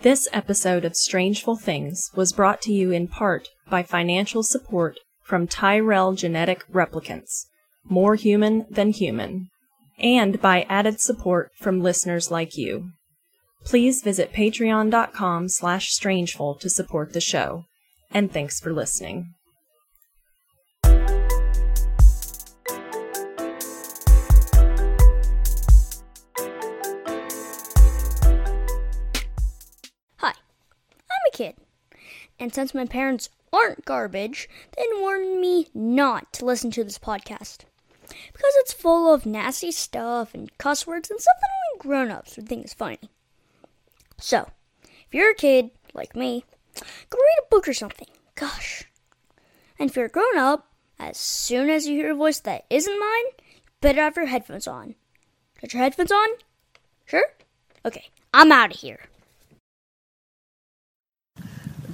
This episode of Strangeful Things was brought to you in part by financial support from Tyrell Genetic Replicants, more human than human, and by added support from listeners like you. Please visit patreon.com slash strangeful to support the show. And thanks for listening. And since my parents aren't garbage, they warned me not to listen to this podcast. Because it's full of nasty stuff and cuss words and stuff that only grown ups would think is funny. So, if you're a kid, like me, go read a book or something. Gosh. And if you're a grown up, as soon as you hear a voice that isn't mine, you better have your headphones on. Got your headphones on? Sure? Okay, I'm out of here.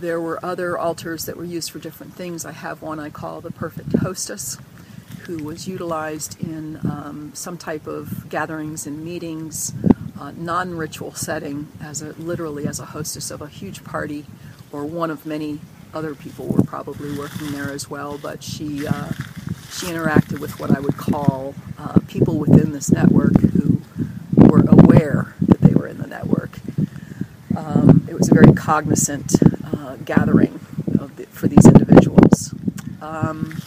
There were other altars that were used for different things. I have one I call the Perfect Hostess, who was utilized in um, some type of gatherings and meetings, uh, non-ritual setting, as a literally as a hostess of a huge party, or one of many other people were probably working there as well. But she uh, she interacted with what I would call uh, people within this network who were aware that they were in the network. Um, it was a very cognizant gathering the, for these individuals. Um,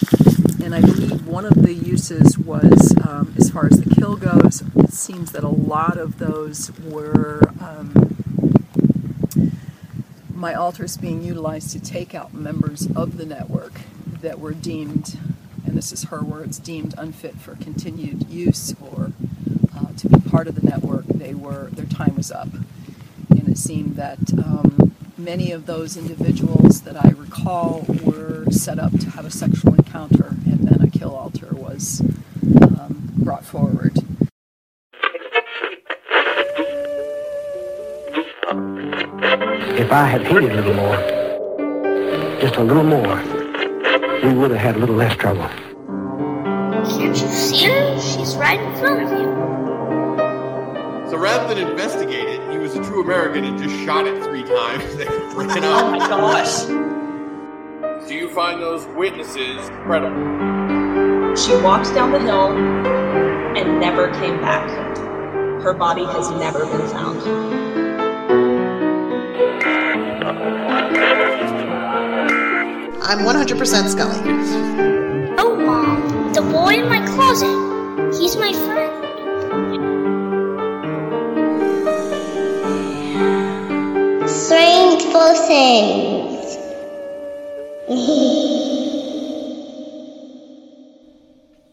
and I believe one of the uses was, um, as far as the kill goes, it seems that a lot of those were um, my altars being utilized to take out members of the network that were deemed, and this is her words, deemed unfit for continued use or uh, to be part of the network. They were their time was up, and it seemed that um, many of those individuals that I recall were set up to have a sexual encounter, and then a kill altar was um, brought forward. If I had hated a little more, just a little more, we would have had a little less trouble. Can't you see her? She's right in front of you. So rather than investigate it, he was a true American and just shot it three times and ran Oh my gosh. Do you find those witnesses credible? She walked down the hill and never came back. Her body has never been found. I'm 100% Scully. Oh, Mom, the boy in my closet. He's my friend. Strangeful things.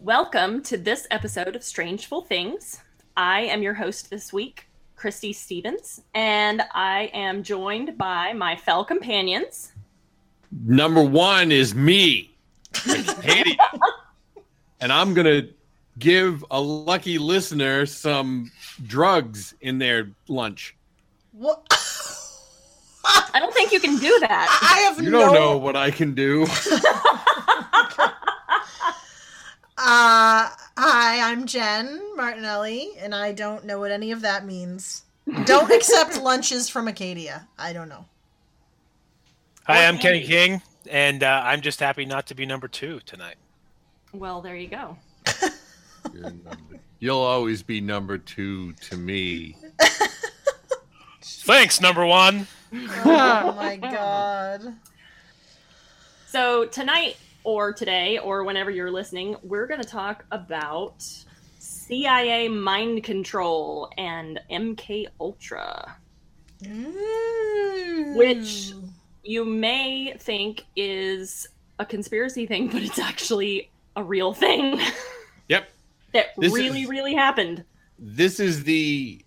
Welcome to this episode of Strangeful Things. I am your host this week, Christy Stevens, and I am joined by my fellow companions. Number one is me, Haiti. and I'm going to give a lucky listener some drugs in their lunch. What? I don't think you can do that. I have no You no. don't know what I can do. Uh, hi, I'm Jen Martinelli, and I don't know what any of that means. Don't accept lunches from Acadia. I don't know. Hi, I'm Kenny King, and uh, I'm just happy not to be number two tonight. Well, there you go. You're number- You'll always be number two to me. Thanks, number one. Oh my god. So, tonight or today or whenever you're listening, we're going to talk about CIA mind control and MK Ultra, mm. which you may think is a conspiracy thing, but it's actually a real thing Yep. that This really, is- really happened. This is the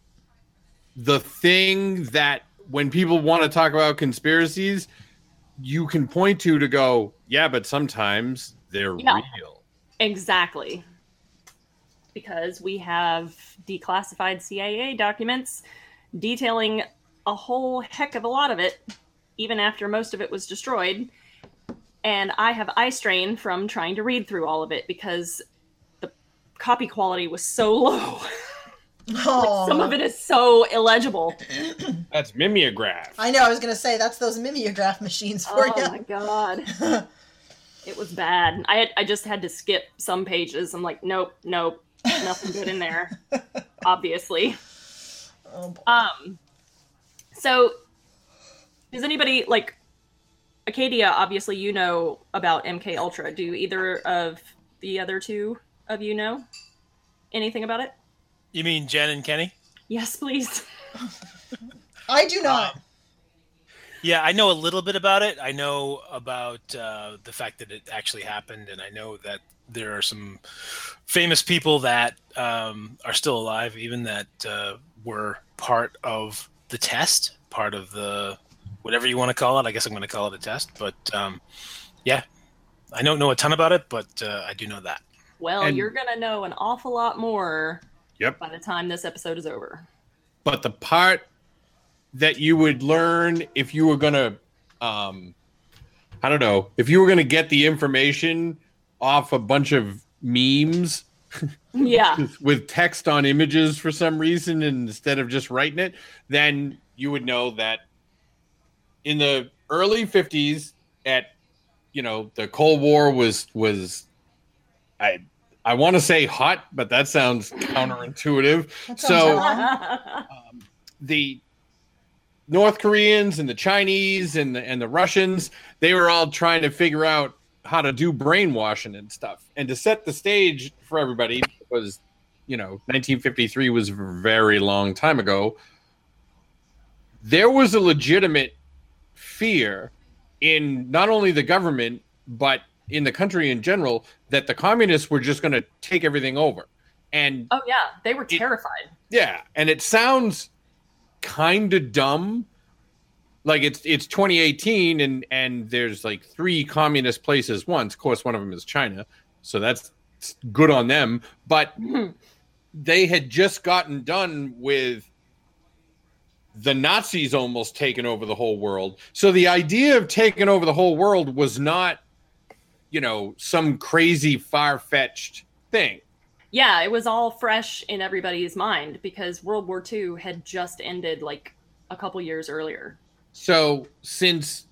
the thing that when people want to talk about conspiracies, you can point to to go, yeah, but sometimes they're Yeah. real. Exactly. Because we have declassified CIA documents detailing a whole heck of a lot of it, even after most of it was destroyed. And I have eye strain from trying to read through all of it because the copy quality was so low. Oh, Some of it is so illegible. That's mimeograph. I know. I was gonna say that's those mimeograph machines for Oh you. my god. It was bad. I had, I just had to skip some pages. I'm like, nope, nope, nothing good in there. Obviously. Oh, boy. Um. So, does anybody like Acadia? Obviously, you know about MK Ultra. Do either of the other two of you know anything about it? You mean Jen and Kenny? Yes, please. I do not. Yeah, I know a little bit about it. I know about uh, the fact that it actually happened, and I know that there are some famous people that um, are still alive, even that uh, were part of the test, part of the whatever you want to call it. I guess I'm going to call it a test, but um, yeah, I don't know a ton about it, but uh, I do know that. Well, And- you're gonna know an awful lot more Yep. by the time this episode is over. But the part that you would learn if you were gonna, um, I don't know, if you were gonna get the information off a bunch of memes Yeah. with text on images for some reason instead of just writing it, then you would know that in the early 50s at you know the Cold War was was I I want to say hot, but that sounds counterintuitive. That sounds so wrong. the North Koreans and the Chinese and the, and the Russians, they were all trying to figure out how to do brainwashing and stuff. And to set the stage for everybody was, you know, 1953 was a very long time ago. There was a legitimate fear in not only the government but in the country in general that the communists were just going to take everything over. And Oh yeah, they were terrified. yeah, and it sounds kind of dumb. Like it's it's 2018 and and there's like three communist places once. Of course, one of them is China, so that's good on them. But hmm. they had just gotten done with the Nazis almost taking over the whole world. So the idea of taking over the whole world was not, you know, some crazy far fetched thing. Yeah, it was all fresh in everybody's mind because World War II had just ended like a couple years earlier. So since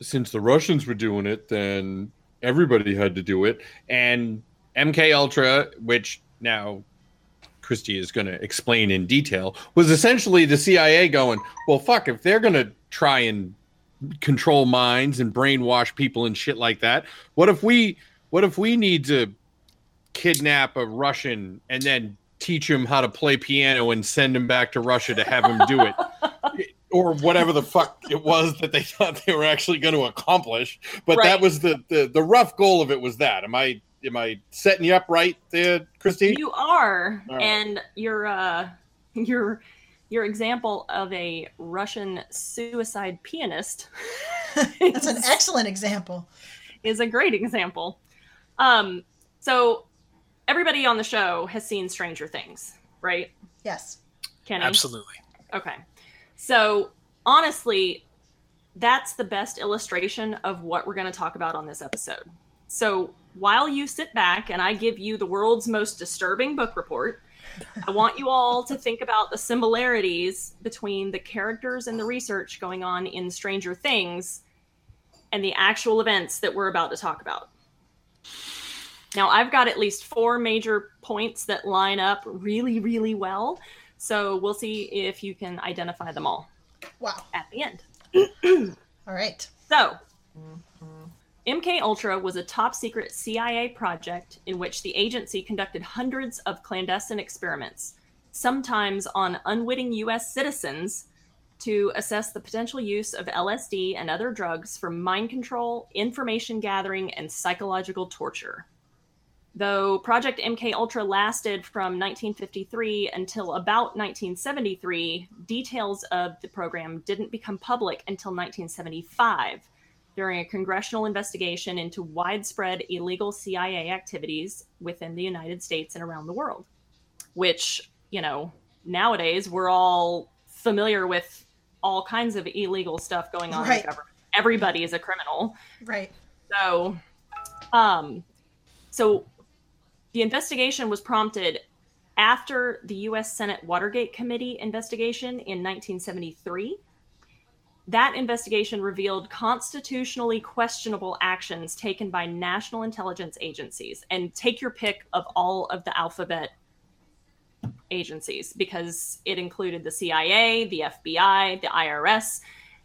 since the Russians were doing it, then everybody had to do it. And MK Ultra, which now Christy is going to explain in detail, was essentially the CIA going, well, fuck, if they're going to try and control minds and brainwash people and shit like that, what if we what if we need to kidnap a Russian and then teach him how to play piano and send him back to Russia to have him do it? or whatever the fuck it was that they thought they were actually going to accomplish. But that was the, the the rough goal of it was that. Am I am I setting you up right there, Christine? You are, right. and your uh, your your example of a Russian suicide pianist That's an excellent example. is a great example. Um, so everybody on the show has seen Stranger Things, right? Yes. Kenny? Absolutely. Okay. So honestly, that's the best illustration of what we're going to talk about on this episode. So while you sit back and I give you the world's most disturbing book report, I want you all to think about the similarities between the characters and the research going on in Stranger Things and the actual events that we're about to talk about. Now, I've got at least four major points that line up really, really well. So we'll see if you can identify them all Wow. at the end. All right. So, MK Ultra was a top secret CIA project in which the agency conducted hundreds of clandestine experiments, sometimes on unwitting US citizens, to assess the potential use of LSD and other drugs for mind control, information gathering, and psychological torture. Though Project MK Ultra lasted from 1953 until about 1973, details of the program didn't become public until 1975 during a congressional investigation into widespread illegal CIA activities within the United States and around the world. Which, you know, nowadays we're all familiar with all kinds of illegal stuff going on in Right. the government. Everybody is a criminal. Right. So, um, so the investigation was prompted after the U.S. Senate Watergate Committee investigation in 1973. That investigation revealed constitutionally questionable actions taken by national intelligence agencies. And take your pick of all of the alphabet agencies because it included the CIA, the FBI, the IRS,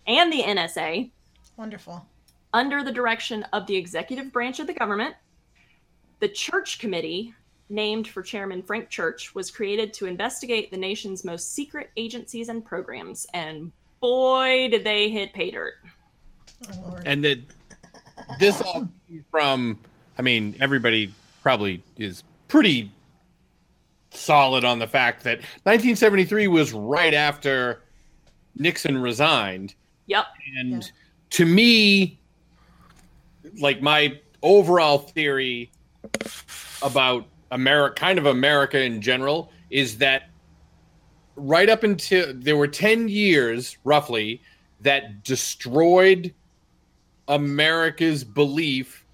and the NSA Wonderful. under the direction of the executive branch of the government. The Church Committee, named for Chairman Frank Church, was created to investigate the nation's most secret agencies and programs. And boy, did they hit pay dirt. Oh, and that this all from i mean everybody probably is pretty solid on the fact that 1973 was right after nixon resigned Yep. and to me like my overall theory about america kind of america in general is that right up until there were 10 years roughly that destroyed America's belief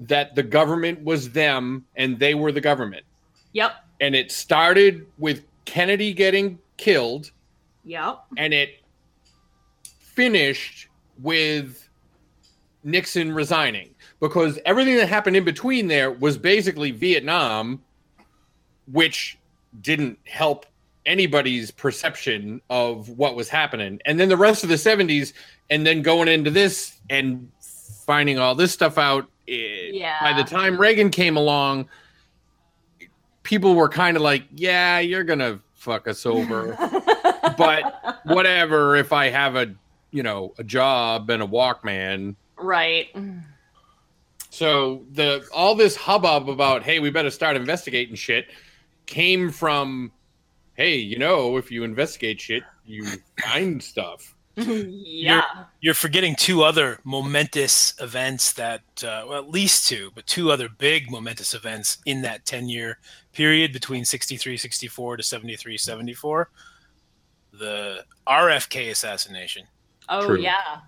that the government was them and they were the government. Yep. And it started with Kennedy getting killed Yep. and it finished with Nixon resigning because everything that happened in between there was basically Vietnam, which didn't help anybody's perception of what was happening. And then the rest of the 70s, and then going into this and finding all this stuff out. eh, Yeah. By the time Reagan came along, people were kind of like, yeah, you're going to fuck us over but whatever if i have a you know a job and a walkman Right. so the all this hubbub about hey we better start investigating shit came from hey you know if you investigate shit you find stuff yeah. You're forgetting two other momentous events that, uh, well, at least two, but two other big momentous events in that 10 year period between 63 64 to 73 74. The RFK assassination, Oh True. yeah.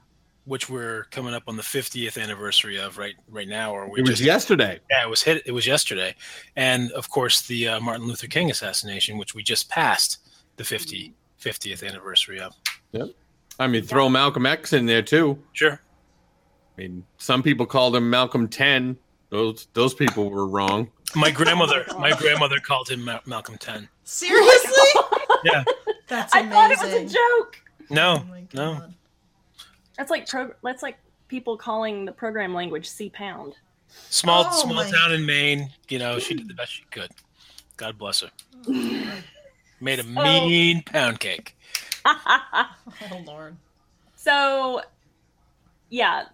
Which we're coming up on the 50th anniversary of right right now, or we it was just yesterday yeah, it was hit. It was yesterday, and of course the uh, Martin Luther King assassination, which we just passed the 50, 50th anniversary of. yep i mean throw malcolm x in there too Sure. i mean some people called him malcolm 10 those those people were wrong My grandmother, my grandmother called him Ma- Malcolm Ten. Seriously? Yeah. That's I thought it was a joke. No, Oh no. God. That's like pro- that's like people calling the program language C pound. Small, Oh small my- town in Maine. You know, she did the best she could. God bless her. Made a mean pound cake. Oh Lord. so, yeah.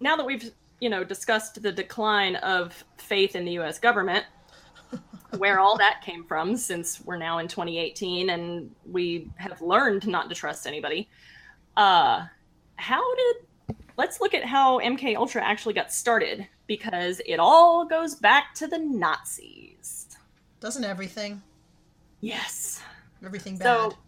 Now that we've you know discussed the decline of faith in the U.S. government, where all that came from, since we're now in 2018 and we have learned not to trust anybody. Uh, how did? Let's look at how MK Ultra actually got started because it all goes back to the Nazis. Doesn't everything? Yes. Everything bad. So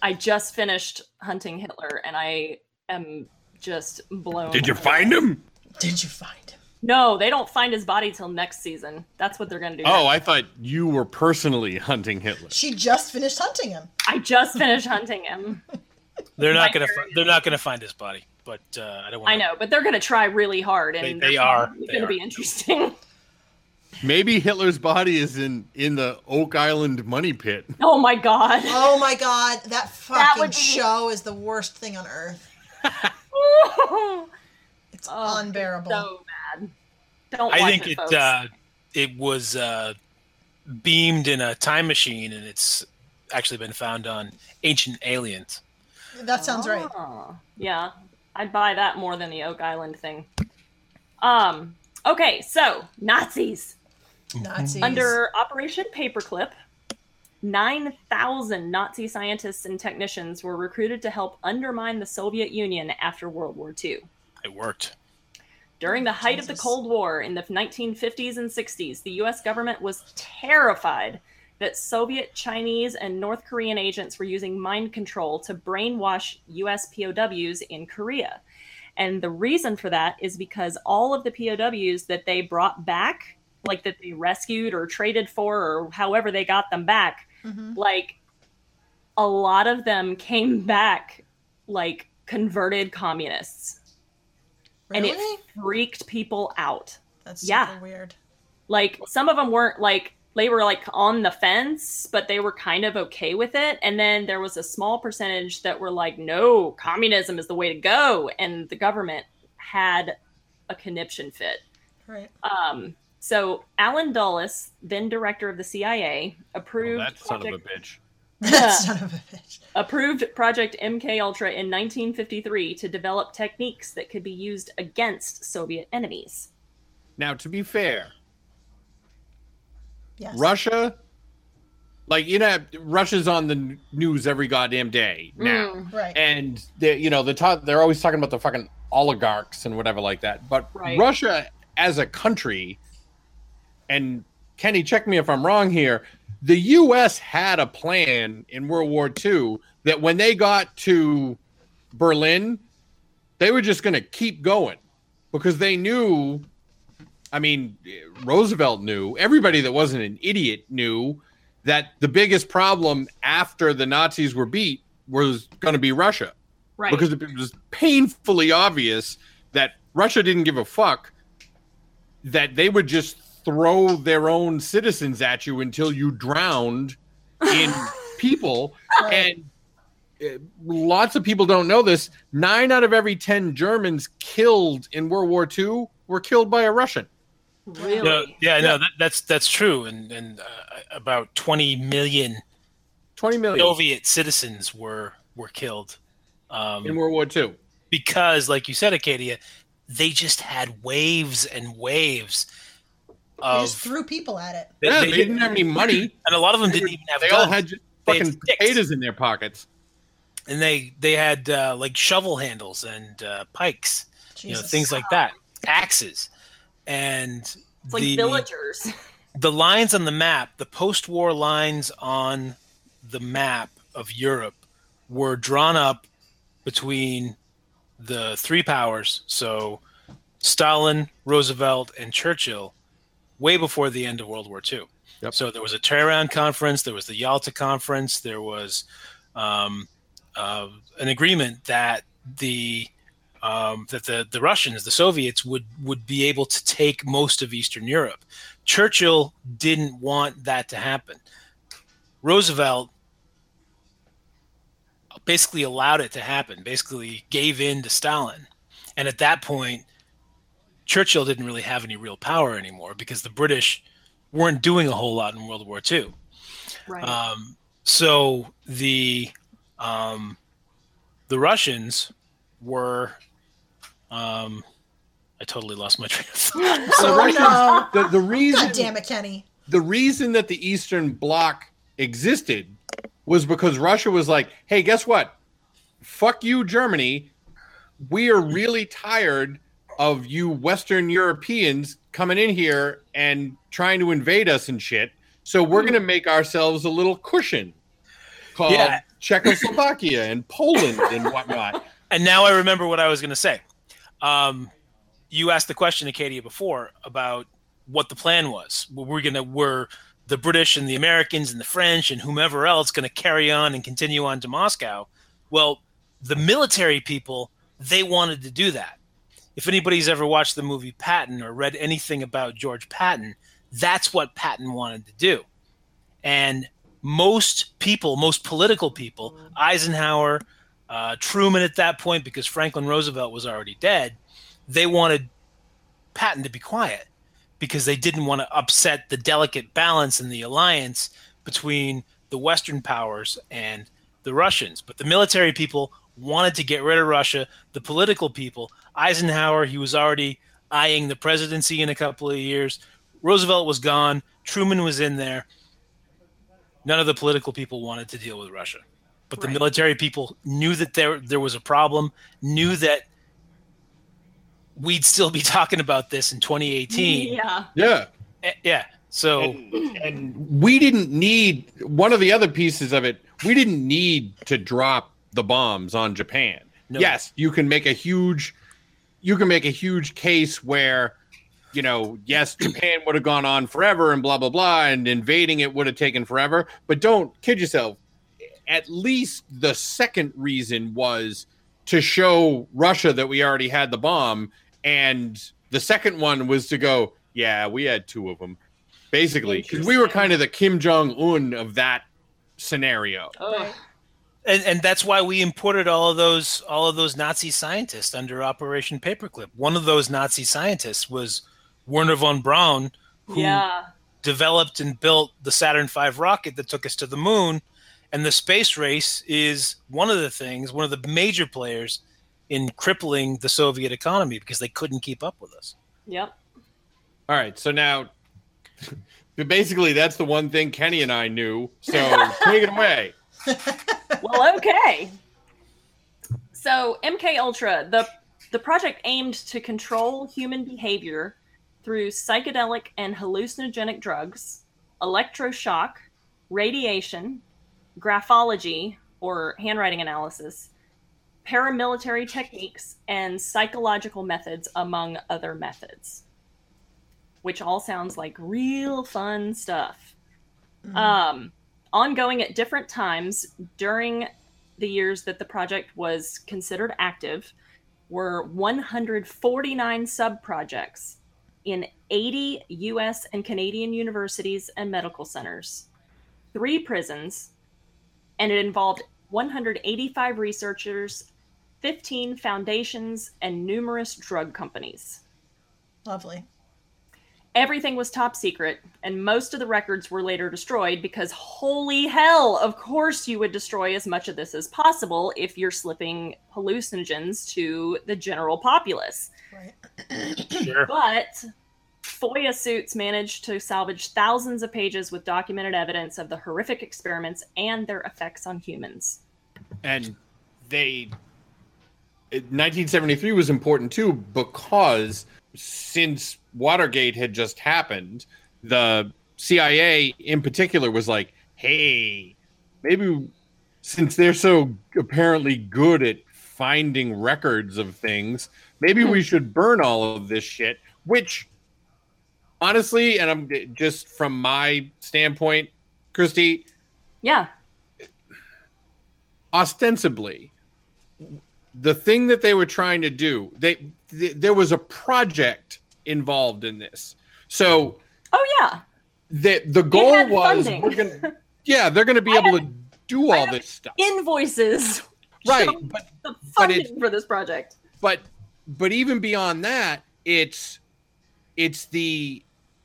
I just finished hunting Hitler and I am just blown. did you away. find him Did you find him? No, they don't find his body till next season. That's what they're going to do. oh i thought you were personally hunting hitler She just finished hunting him. I just finished hunting him. They're not gonna. Fi- they're not gonna find his body. But uh, I don't want. I know, but they're going to try really hard and They- they're. It's They going to are. be interesting. maybe hitler's body is in in the oak island money pit Oh my god. Oh my god, that That fucking would be- show is the worst thing on earth. It's Oh, unbearable. so bad. Don't I think it, it. Uh, it was uh, beamed in a time machine, and it's actually been found on Ancient Aliens. That sounds right. Oh, Yeah, I'd buy that more than the Oak Island thing. Um. Okay, so Nazis Nazis. under Operation Paperclip. 9,000 Nazi scientists and technicians were recruited to help undermine the Soviet Union after World War II. It worked. During the height of the Cold War in the 1950s and 60s, the US government was terrified that Soviet, Chinese, and North Korean agents were using mind control to brainwash US POWs in Korea. And the reason for that is because all of the POWs that they brought back like that they rescued or traded for or however they got them back, Mhm. like a lot of them came back like converted communists. And it freaked people out. That's super yeah. weird. Like some of them weren't like they were like on the fence, but they were kind of okay with it. And then there was a small percentage that were like, no, communism is the way to go. And the government had a conniption fit. Right. Um, so Allen Dulles, then director of the CIA, approved That son of a Project- bitch. That son of a bitch. approved Project MK Ultra in 1953 to develop techniques that could be used against Soviet enemies. Now, to be fair, Yes. Russia, like you know, Russia's on the news every goddamn day now, Mm, Right. and they, you know, the talk, they're always talking about the fucking oligarchs and whatever like that. But Right. Russia as a country, and Kenny, check me if I'm wrong here. The U.S. had a plan in World War II that when they got to Berlin, they were just going to keep going because they knew I mean, Roosevelt knew, everybody that wasn't an idiot knew that the biggest problem after the Nazis were beat was going to be Russia. right. Because it was painfully obvious that Russia didn't give a fuck, that they would just throw their own citizens at you until you drowned in people. And uh, lots of people don't know this. Nine out of every 10 Germans killed in World War II were killed by a Russian. Really? No, yeah, no, that, that's that's true, and and uh, about twenty million 20 million Soviet citizens were were killed um, in World War II. because, like you said, Acadia, they just had waves and waves They just threw people at it. they- Yeah, they they, didn't have any money. and a lot of them didn't even have They guns. all had just They had fucking sticks. potatoes in their pockets. and they they had uh, like shovel handles and uh, pikes, you know, things like that, axes, and It's like the villagers. the lines on the map, the post-war lines on the map of Europe, were drawn up between the three powers, so Stalin, Roosevelt, and Churchill, way before the end of World War II. Yep. So there was a Tehran conference, there was the Yalta conference, there was um, uh, an agreement that the um, that the, the Russians, the Soviets, would would be able to take most of Eastern Europe. Churchill didn't want that to happen. Roosevelt basically allowed it to happen, basically gave in to Stalin. And at that point, Churchill didn't really have any real power anymore because the British weren't doing a whole lot in World War II. Right. Um, so the um, the Russians were. Um, I totally lost my train of thought. The Oh, Russians, no. the, the reason God damn it, Kenny. the reason that the Eastern Bloc existed was because Russia was like, hey, guess what? Fuck you, Germany. We are really tired of you Western Europeans coming in here and trying to invade us and shit. So we're going to make ourselves a little cushion called Yeah. Czechoslovakia and Poland and whatnot. and now I remember what I was going to say. Um, you asked the question, Acadia, before about what the plan was. We're to were the British and the Americans and the French and whomever else going to carry on and continue on to Moscow. Well, the military people they wanted to do that. If anybody's ever watched the movie Patton or read anything about George Patton, that's what Patton wanted to do. And most people, most political people, Eisenhower, uh, Truman at that point, because Franklin Roosevelt was already dead, they wanted Patton to be quiet because they didn't want to upset the delicate balance in the alliance between the Western powers and the Russians. But the military people wanted to get rid of Russia. The political people, Eisenhower, he was already eyeing the presidency in a couple of years. Roosevelt was gone. Truman was in there. None of the political people wanted to deal with Russia. But the military people knew that there there was a problem, knew that we'd still be talking about this in 2018. yeah. Yeah. Yeah. So and, and we didn't need one of the other pieces of it. We didn't need to drop the bombs on Japan. No. Yes, you can make a huge, you can make a huge case where you know, yes, Japan would have gone on forever and blah blah blah, and invading it would have taken forever. But don't kid yourself. At least the second reason was to show Russia that we already had the bomb, and the second one was to go, yeah, we had two of them, basically, because we were kind of the Kim Jong Un of that scenario. Oh, and and that's why we imported all of those all of those Nazi scientists under Operation Paperclip. One of those Nazi scientists was Wernher von Braun, who yeah. developed and built the Saturn V rocket that took us to the moon. And the space race is one of the things, one of the major players in crippling the Soviet economy because they couldn't keep up with us. Yep. All right, so now basically that's the one thing Kenny and I knew. So take it away. well, okay. So MK Ultra, the the project aimed to control human behavior through psychedelic and hallucinogenic drugs, electroshock, radiation, graphology or handwriting analysis, paramilitary techniques, and psychological methods, among other methods. Which all sounds like real fun stuff. Um, ongoing at different times during the years that the project was considered active were 149 sub projects in 80 US and Canadian universities and medical centers, three prisons, and it involved 185 researchers, 15 foundations, and numerous drug companies. Lovely. Everything was top secret, and most of the records were later destroyed because, holy hell, of course, you would destroy as much of this as possible if you're slipping hallucinogens to the general populace. Right. Sure. But FOIA suits managed to salvage thousands of pages with documented evidence of the horrific experiments and their effects on humans. and they 1973 was important too because since Watergate had just happened, the CIA in particular was like, "Hey, maybe since they're so apparently good at finding records of things, maybe hmm. we should burn all of this shit." Which honestly, and I'm just from my standpoint, Christy, Yeah. ostensibly the thing that they were trying to do they th- there was a project involved in this so Oh, yeah. the the goal was we're gonna yeah they're gonna be able to do all this stuff Invoices. right but the but funding for this project. but but even beyond that it's it's the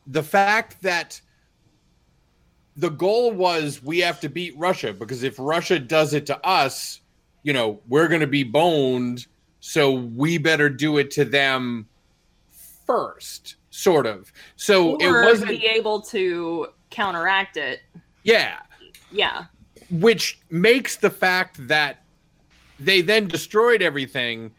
the fact that the goal was we have to beat russia because if russia does it to us you know we're going to be boned so we better do it to them first sort of so or it wasn't be able to counteract it. yeah Yeah. which makes the fact that they then destroyed everything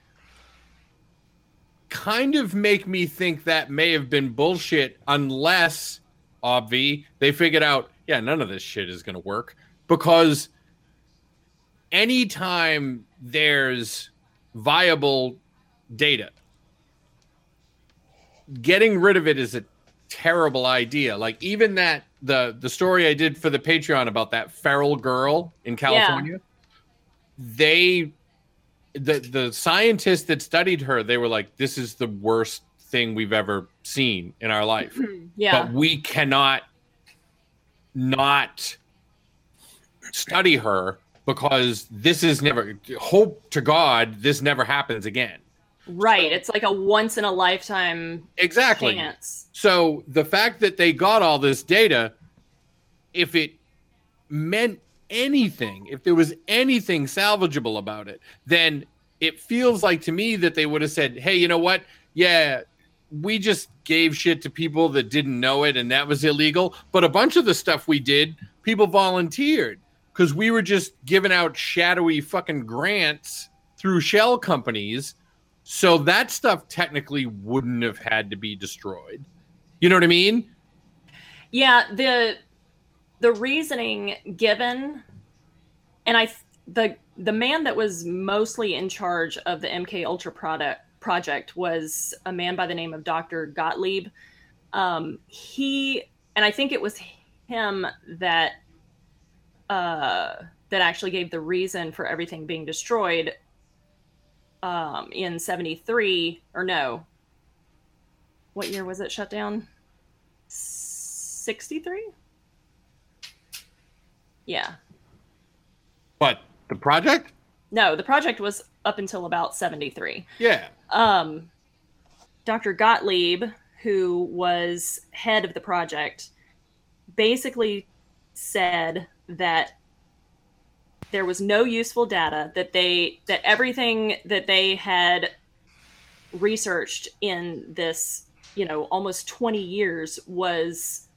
kind of make me think that may have been bullshit unless obvi they figured out yeah none of this shit is going to work. Because anytime there's viable data getting rid of it is a terrible idea. Like even that the the story i did for the patreon about that feral girl in california they the the scientists that studied her they were like this is the worst thing we've ever seen in our life mm-hmm. Yeah. but we cannot not study her because this is never hope to god this never happens again right. It's like a once in a lifetime exactly chance. so the fact that they got all this data if it meant anything if there was anything salvageable about it then it feels like to me that they would have said hey you know what? Yeah we just gave shit to people that didn't know it and that was illegal but a bunch of the stuff we did people volunteered because we were just giving out shadowy fucking grants through shell companies so that stuff technically wouldn't have had to be destroyed. You know what i mean? Yeah, the the reasoning given, and I the the man that was mostly in charge of the MK Ultra product project was a man by the name of Dr. Gottlieb. Um, he and I think it was him that uh, that actually gave the reason for everything being destroyed um, in 73 or no what year was it shut down 63 yeah What the project? no the project was up until about 73 Yeah. um, Dr. Gottlieb, who was head of the project, basically said that there was no useful data that they that everything that they had researched in this you know almost 20 years was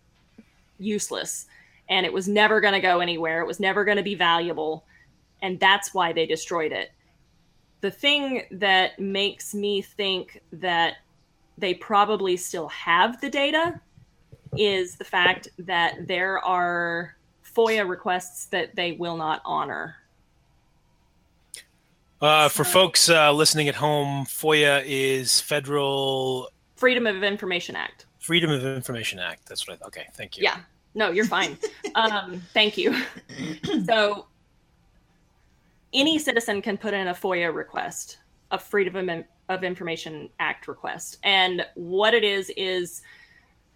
useless and it was never going to go anywhere it was never going to be valuable and that's why they destroyed it the thing that makes me think that they probably still have the data is the fact that there are FOIA requests that they will not honor. Uh, for folks uh, listening at home, FOIA is Federal Freedom of Information Act. Freedom of Information Act. That's what I. Okay, thank you. Yeah. No, you're fine. um, thank you. so, any citizen can put in a FOIA request, a Freedom of, of Information Act request. And what it is, is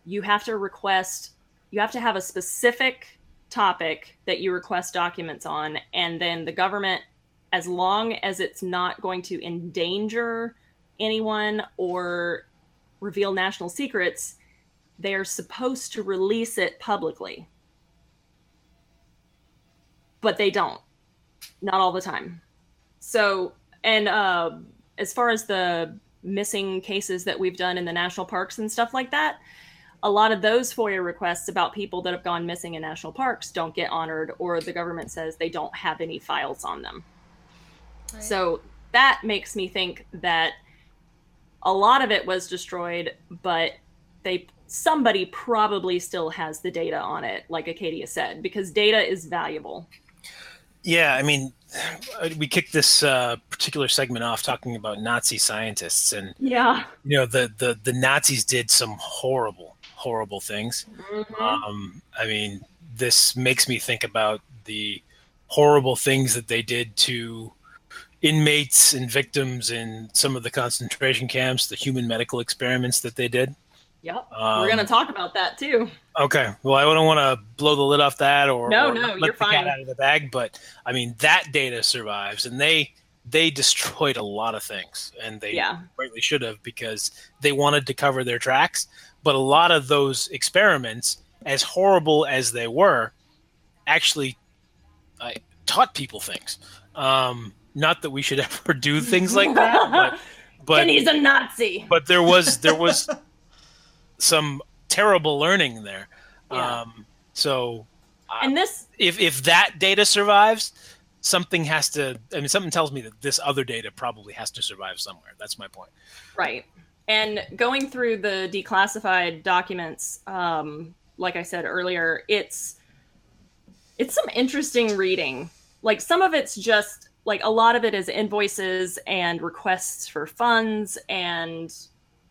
you have to request, you have to have a specific topic that you request documents on. And then the government, as long as it's not going to endanger anyone or reveal national secrets, they are supposed to release it publicly. But they don't. Not all the time. So, and uh, as far as the missing cases that we've done in the national parks and stuff like that, a lot of those FOIA requests about people that have gone missing in national parks don't get honored, or the government says they don't have any files on them. So that makes me think that a lot of it was destroyed, but they somebody probably still has the data on it, like Acadia said, because data is valuable. Yeah, I mean, we kicked this uh, particular segment off talking about Nazi scientists, and Yeah. you know the the the Nazis did some horrible, horrible things. Um, I mean, this makes me think about the horrible things that they did to inmates and victims in some of the concentration camps, the human medical experiments that they did. Yep. Um, We're going to talk about that too. Okay. Well, I don't want to blow the lid off that or, No, or no, let you're the fine. cat out of the bag, but I mean that data survives, and they they destroyed a lot of things, and they Yeah. rightly should have because they wanted to cover their tracks. But a lot of those experiments, as horrible as they were, actually uh, taught people things. Um, not that we should ever do things like that, but but and he's a Nazi. but there was there was some terrible learning there. Yeah. Um, so and this if if that data survives, something has to. I mean, something tells me that this other data probably has to survive somewhere. That's my point. Right. And going through the declassified documents, um, like I said earlier, it's it's some interesting reading. Like some of it's just like a lot of it is invoices and requests for funds and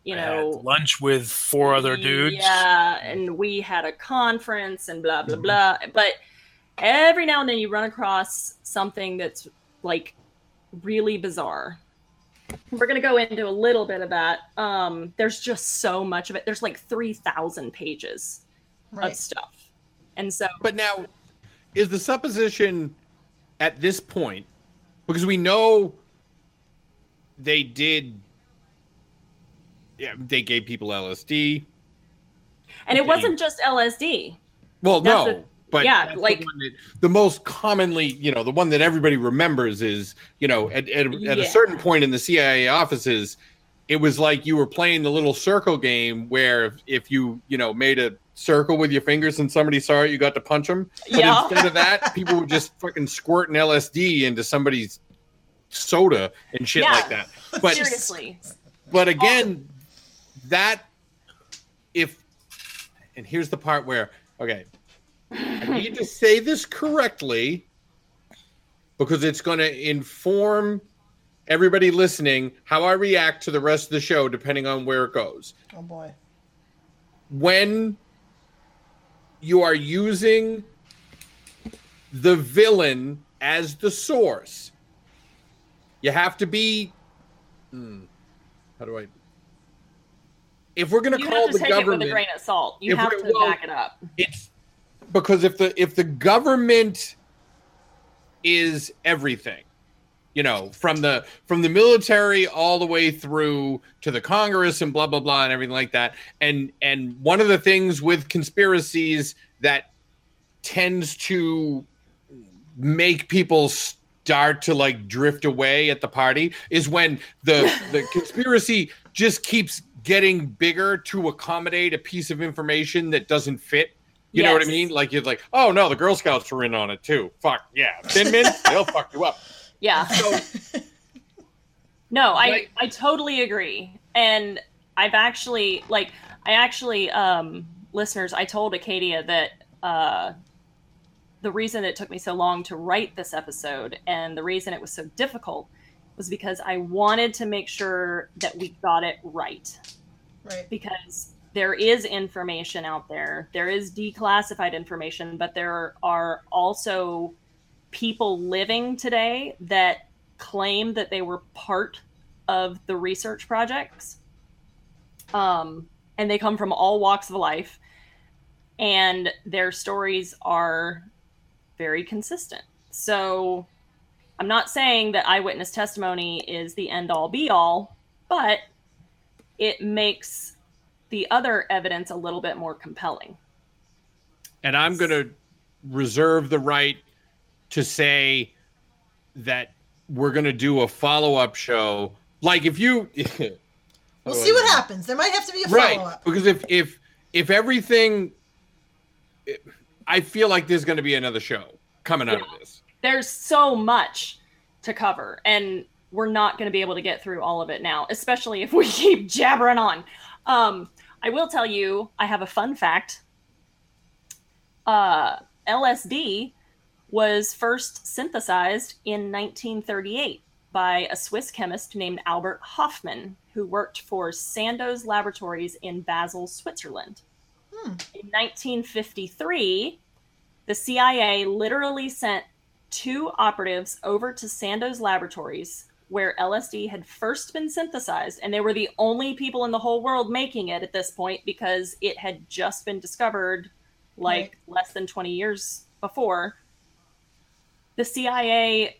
you I had know lunch with four other dudes. Yeah, and we had a conference and blah Mm-hmm. blah blah. But every now and then you run across something that's like really bizarre. We're gonna go into a little bit of that. Um, there's just so much of it. There's like three thousand pages Right. of stuff, and so But now, is the supposition at this point because we know they did? Yeah, they gave people LSD. and it wasn't just LSD. Well, That's no, but yeah, that's the like- that- the most commonly, you know, the one that everybody remembers is, you know, at, at, at a certain point in the CIA offices, it was like you were playing the little circle game where if, if you, you know, made a circle with your fingers and somebody saw it, you got to punch them. But Yeah. instead of that, people were just fucking squirting LSD into somebody's soda and shit Yeah. like that. But Seriously, but again, that if and here's the part where okay, I need to say this correctly because it's going to inform everybody listening how I react to the rest of the show depending on where it goes. Oh boy. When you are using the villain as the source, you have to be. hmm, how do I? If we're going to call have to the take it with a grain of salt. You have to well, back it up. it's because if the if the government is everything you know from the from the military all the way through to the congress and blah blah blah and everything like that and and one of the things with conspiracies that tends to make people start to like drift away at the party is when the the conspiracy just keeps getting bigger to accommodate a piece of information that doesn't fit you know what I mean? Like you're like, oh no, the Girl Scouts were in on it too. Fuck yeah, Thin Mints, they'll fuck you up. Yeah. So, no, I Right. I totally agree. And I've actually like I actually um listeners, I told Acadia that uh the reason it took me so long to write this episode and the reason it was so difficult was because I wanted to make sure that we got it right. Right. because there is information out there. There is declassified information, but there are also people living today that claim that they were part of the research projects. Um, and they come from all walks of life. And their stories are very consistent. So I'm not saying that eyewitness testimony is the end all be all, but it makes the other evidence a little bit more compelling. And I'm gonna reserve the right to say that we're gonna do a follow up show. Like if you We'll see what happens. There might have to be a follow right up. because if if if everything i feel like there's going to be another show coming out of this There's so much to cover, and we're not going to be able to get through all of it now, especially if we keep jabbering on. Um, I will tell you, I have a fun fact. Uh, LSD was first synthesized in 1938 by a Swiss chemist named Albert Hofmann, who worked for Sandoz Laboratories in Basel, Switzerland. In 1953, the CIA literally sent two operatives over to Sandoz Laboratories where LSD had first been synthesized, and they were the only people in the whole world making it at this point because it had just been discovered like less than 20 years before. The CIA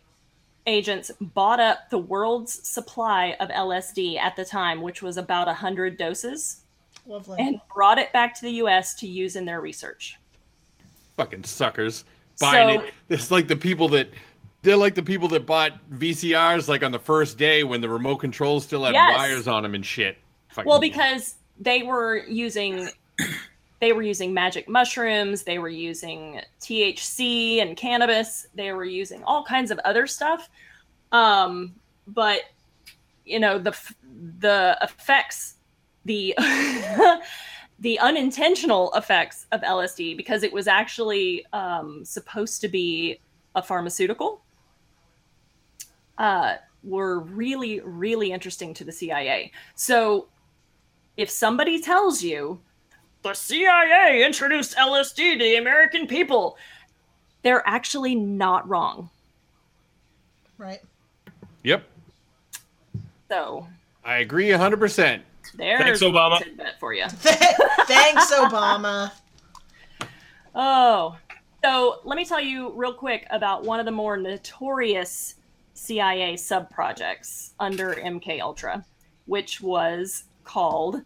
agents bought up the world's supply of LSD at the time, which was about 100 doses, Lovely. and brought it back to the US to use in their research. fucking suckers buying So- it it's like the people that they're like the people that bought vcrs like on the first day when the remote controls still had Yes. wires on them and shit Fucking- Well, because they were using they were using magic mushrooms, they were using THC and cannabis, they were using all kinds of other stuff. Um, but you know the the effects, the the unintentional effects of LSD, because it was actually um, supposed to be a pharmaceutical, uh, were really really interesting to the CIA. So if somebody tells you the CIA introduced LSD to the American people, they're actually not wrong. Right. yep So i agree 100% there's Thanks, a Obama. tidbit for you. Thanks, Obama. Oh, so let me tell you real quick about one of the more notorious CIA sub projects under MK Ultra, which was called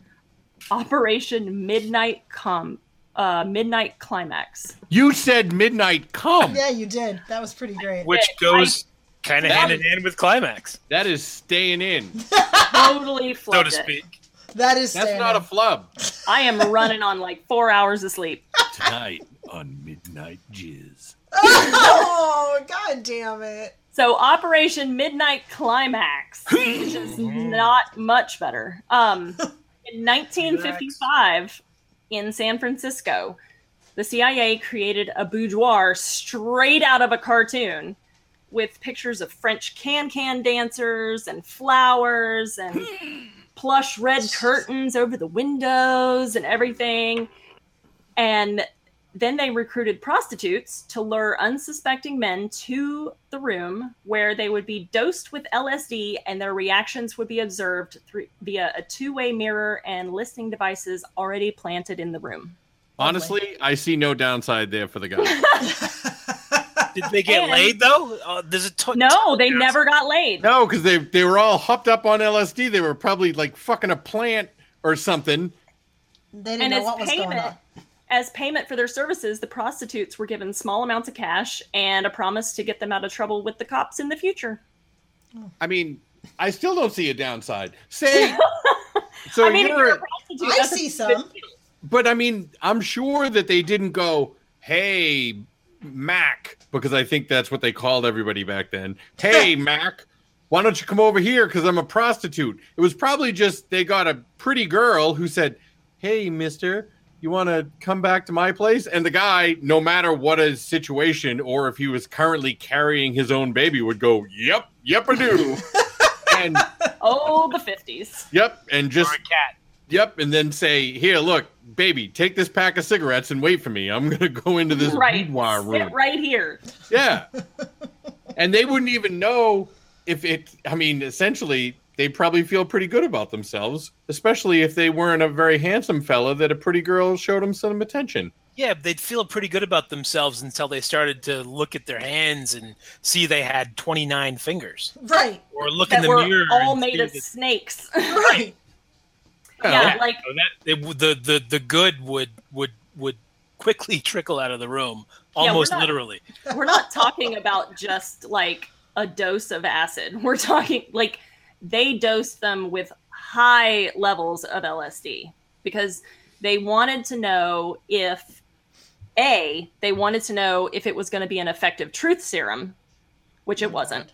Operation Midnight Com uh, Midnight Climax. you said midnight come Yeah, you did. That was pretty great. Which goes kind of That hand in hand with climax, that is staying in Totally so flubbed to it. speak. That is that's staying not a flub I am running on like four hours of sleep. tonight on midnight jizz Oh, god damn it. So Operation Midnight Climax, which is not much better. Um, in 1955, in San Francisco, the CIA created a boudoir straight out of a cartoon with pictures of French can can dancers and flowers and plush red curtains over the windows and everything. And then they recruited prostitutes to lure unsuspecting men to the room where they would be dosed with LSD and their reactions would be observed through, via a two way mirror and listening devices already planted in the room. Honestly, I see no downside there for the guy. Did they get And- laid though? Uh, there's a ton- No, they never got laid. no, because they they were all hopped up on LSD. They were probably like fucking a plant or something. They didn't And know as what was going payment, on. as payment for their services, the prostitutes were given small amounts of cash and a promise to get them out of trouble with the cops in the future. I mean, I still don't see a downside. Say, so I mean, you're, you're a prostitute, I see some. but I mean, I'm sure that they didn't go, "Hey, Mac," because I think that's what they called everybody back then. Hey, Mac, why don't you come over here? Because I'm a prostitute. It was probably just they got a pretty girl who said, "Hey, Mister." You want to come back to my place? And the guy, no matter what his situation or if he was currently carrying his own baby, would go, "Yep, yep, I do," and Oh, the 50s. Yep, and just Or a cat. Yep, and then say, "Here, look, baby, take this pack of cigarettes and wait for me. I'm gonna go into this Right. boudoir room." Sit right here. Yeah, and they wouldn't even know if it. I mean, essentially, they probably feel pretty good about themselves, especially if they weren't a very handsome fella that a pretty girl showed them some attention. Yeah, they'd feel pretty good about themselves until they started to look at their hands and see they had 29 fingers, Right. or look That in the were mirror. all and made see of that- snakes. Right. yeah, like So that it, the the the good would would would quickly trickle out of the room, we're almost not- literally. we're not talking about just like a dose of acid. We're talking like they dosed them with high levels of LSD because they wanted to know if A, they wanted to know if it was going to be an effective truth serum, which it wasn't.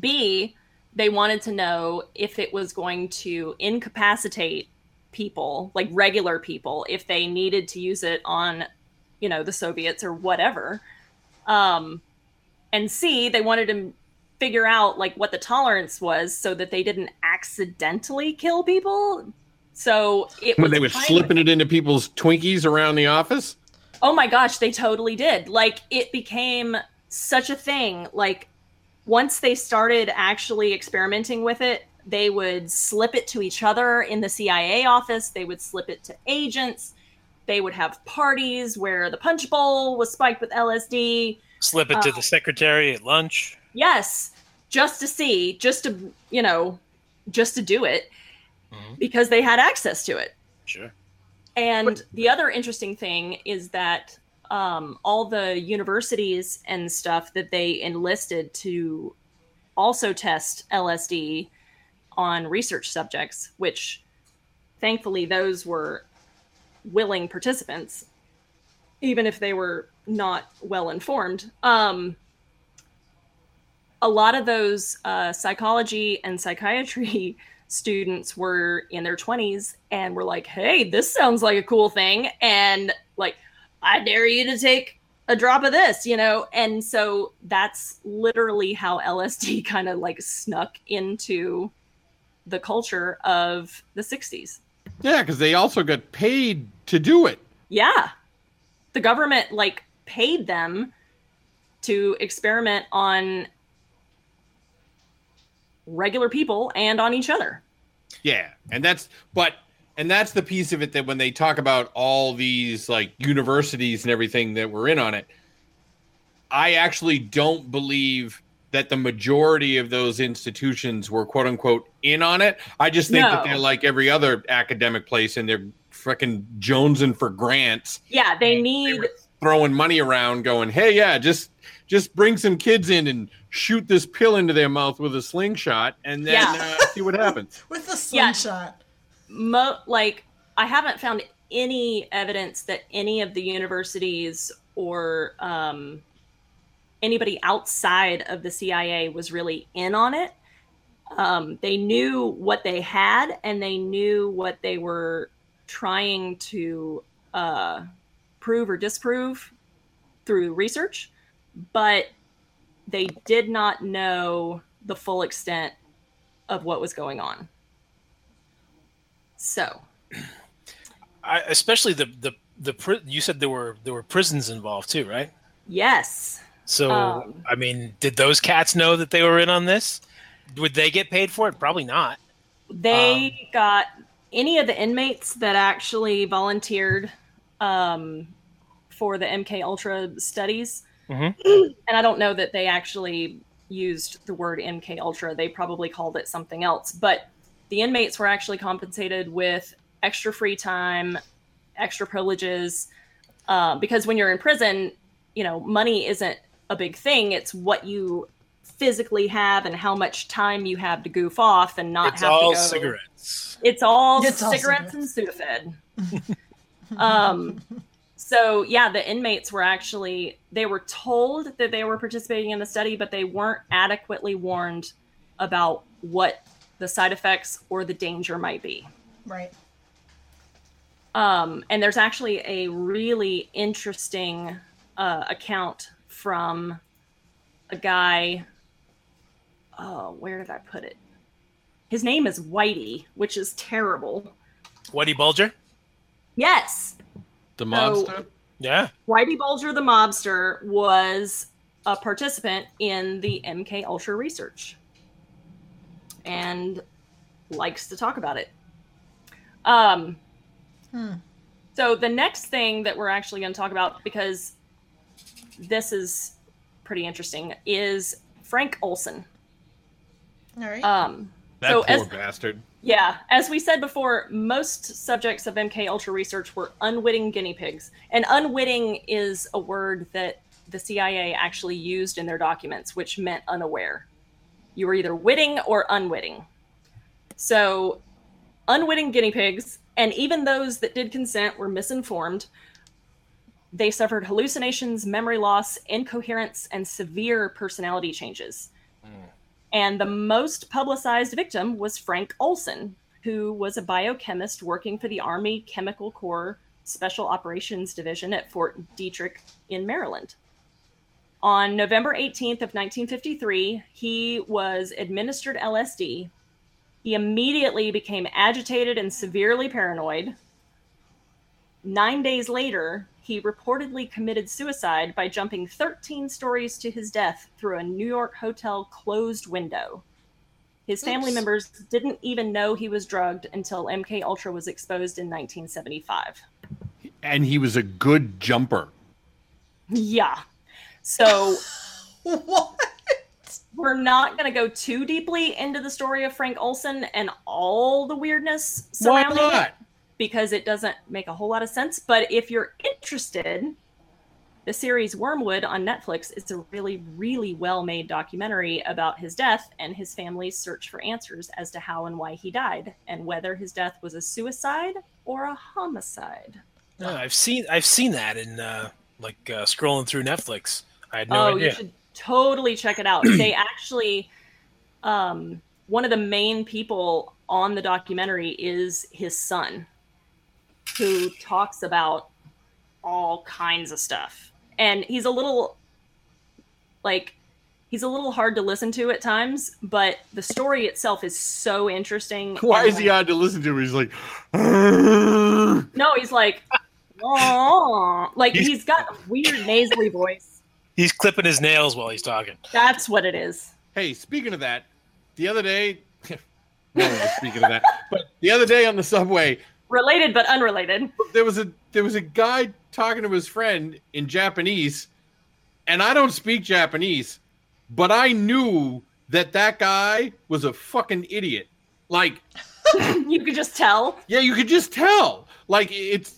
B, they wanted to know if it was going to incapacitate people, like regular people, if they needed to use it on, you know, the Soviets or whatever. Um, and C, they wanted to figure out like what the tolerance was so that they didn't accidentally kill people. So it When was they were slipping it into people's Twinkies around the office. Oh my gosh, they totally did. Like it became such a thing. Like once they started actually experimenting with it, they would slip it to each other in the CIA office, they would slip it to agents. They would have parties where the punch bowl was spiked with LSD. Slip it to Uh, the secretary at lunch. Yes, just to see, just to, you know, just to do it Mhm. because they had access to it. Sure. And the other interesting thing is that um, all the universities and stuff that they enlisted to also test LSD on research subjects, which thankfully those were willing participants, even if they were not well informed. Um, a lot of those uh, psychology and psychiatry students were in their 20s and were like, hey, this sounds like a cool thing. And like, I dare you to take a drop of this, you know? And so that's literally how LSD kind of like snuck into the culture of the 60s. Yeah, because they also got paid to do it. Yeah. The government like paid them to experiment on regular people and on each other. Yeah, and that's but and that's the piece of it that when they talk about all these like universities and everything that were in on it, I actually don't believe that the majority of those institutions were quote unquote in on it. I just think that they're like every other academic place and they're freaking jonesing for grants, Yeah, they need throwing money around, going, "Hey, yeah, just just bring some kids in and shoot this pill into their mouth with a slingshot, and then Yeah. uh, see what happens." With the Yeah. Mo like I haven't found any evidence that any of the universities or um, anybody outside of the CIA was really in on it. Um, they knew what they had and they knew what they were trying to uh, prove or disprove through research, but they did not know the full extent of what was going on. So, I, especially the the the pri- you said there were there were prisons involved too, right? yes. So Um, I mean, did those cats know that they were in on this? Would they get paid for it? Probably not. They got any of the inmates that actually volunteered um, for the MK Ultra studies, Mhm. and I don't know that they actually used the word MK Ultra. They probably called it something else, but the inmates were actually compensated with extra free time, extra privileges, uh, because when you're in prison, you know, money isn't a big thing. It's what you physically have and how much time you have to goof off and not It's have all to go. cigarettes. It's all It's all cigarettes and Sudafed. um, so yeah, the inmates were actually they were told that they were participating in the study, but they weren't adequately warned about what the side effects or the danger might be. Right. Um, and there's actually a really interesting uh, account from a guy. Oh, where did I put it? His name is Whitey, which is terrible. Whitey Bulger. Yes, The So- Yeah. Whitey Bulger, the mobster, was a participant in the MK Ultra research and likes to talk about it. Um, Hmm. So the next thing that we're actually going to talk about, because this is pretty interesting, is Frank Olson. All right. Um, That so poor as bastard. yeah, as we said before, most subjects of MK Ultra research were unwitting guinea pigs, and unwitting is a word that the CIA actually used in their documents, which meant unaware. You were either witting or unwitting. So, unwitting guinea pigs, and even those that did consent were misinformed. They suffered hallucinations, memory loss, incoherence, and severe personality changes. Hmm. And the most publicized victim was Frank Olson, who was a biochemist working for the Army Chemical Corps Special Operations Division at Fort Detrick in Maryland. On November 18th of 1953, he was administered LSD. He immediately became agitated and severely paranoid. Nine days later, he reportedly committed suicide by jumping 13 stories to his death through a New York hotel closed window. His family Oops. members didn't even know he was drugged until MK Ultra was exposed in 1975. And he was a good jumper. Yeah. So what? we're not going to go too deeply into the story of Frank Olson and all the weirdness surrounding it because it doesn't make a whole lot of sense. But if you're interested, the series Wormwood on Netflix is a really, really well made documentary about his death and his family's search for answers as to how and why he died and whether his death was a suicide or a homicide. I've seen I've seen that in uh, like uh, scrolling through Netflix. I had no oh, idea. you should totally check it out. they actually, um, one of the main people on the documentary is his son, who talks about all kinds of stuff. And he's a little, like, he's a little hard to listen to at times, but the story itself is so interesting. Why is he like, hard to listen to? He's like, No, he's like, like He's- he's got a weird nasally voice. He's clipping his nails while he's talking. That's what it is. Hey, speaking of that, the other day, no, no, speaking of that, but the other day on the subway, Related but unrelated. there was a there was a guy talking to his friend in Japanese, and I don't speak Japanese, but I knew that that guy was a fucking idiot. Like, you could just tell. yeah, you could just tell. Like, it's.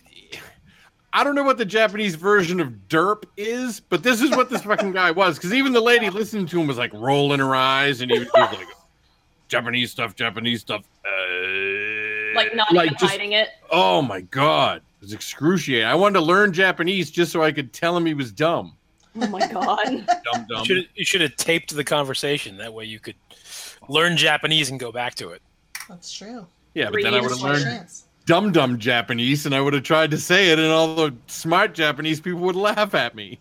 I don't know what the Japanese version of derp is, but this is what this fucking guy was. Because even the lady listening to him was like rolling her eyes, and he was, he was like, "Japanese stuff, Japanese stuff." Uh, Like not even just- hiding it. Oh my god, it was excruciating. I wanted to learn Japanese just so I could tell him he was dumb. Oh my god. Dumb, You dumb. should you should have taped the conversation. That way you could learn Japanese and go back to it. That's true. Yeah, but then I would have is One learned chance. Dumb, dumb Japanese, and I would have tried to say it, and all the smart Japanese people would laugh at me.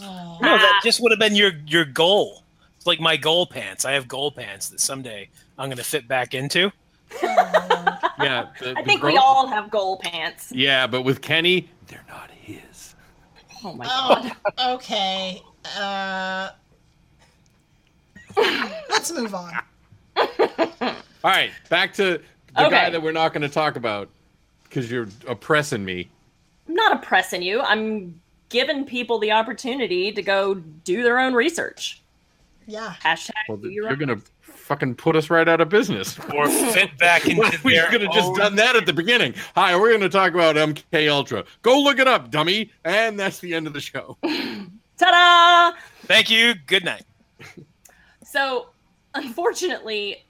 No, that just would have been your your goal. It's like my goal pants. I have goal pants that someday I'm going to fit back into. Yeah, the, I the think we all have goal pants. Yeah, but with Kenny, they're not his. Oh my god. Oh, okay. Uh, let's move on. All right, back to the guy that we're not going to talk about because you're oppressing me. I'm not oppressing you. I'm giving people the opportunity to go do their own research. Yeah. Hashtag Well, do your you're own. going to fucking put us right out of business. Or fit back into we their could have just done that at the beginning. Hi, we're going to talk about MK Ultra. Go look it up, dummy. And that's the end of the show. Ta-da! Thank you. Good night. So, unfortunately,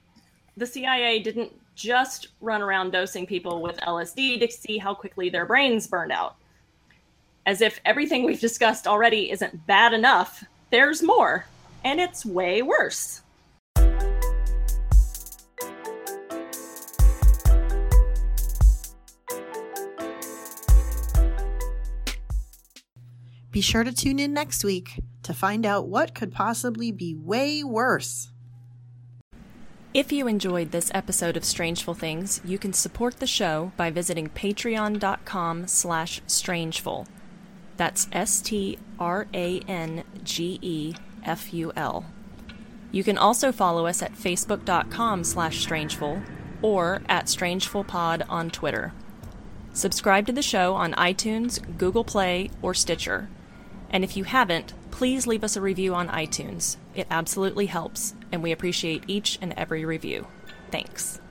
the CIA didn't just run around dosing people with LSD to see how quickly their brains burned out. As if everything we've discussed already isn't bad enough, there's more, and it's way worse. Be sure to tune in next week to find out what could possibly be way worse. If you enjoyed this episode of Strangeful Things, you can support the show by visiting patreon.com slash strangeful. That's S-T-R-A-N-G-E-F-U-L. You can also follow us at facebook.com slash strangeful or at strangefulpod on Twitter. Subscribe to the show on iTunes, Google Play, or Stitcher. And if you haven't, please leave us a review on iTunes. It absolutely helps, and we appreciate each and every review. Thanks.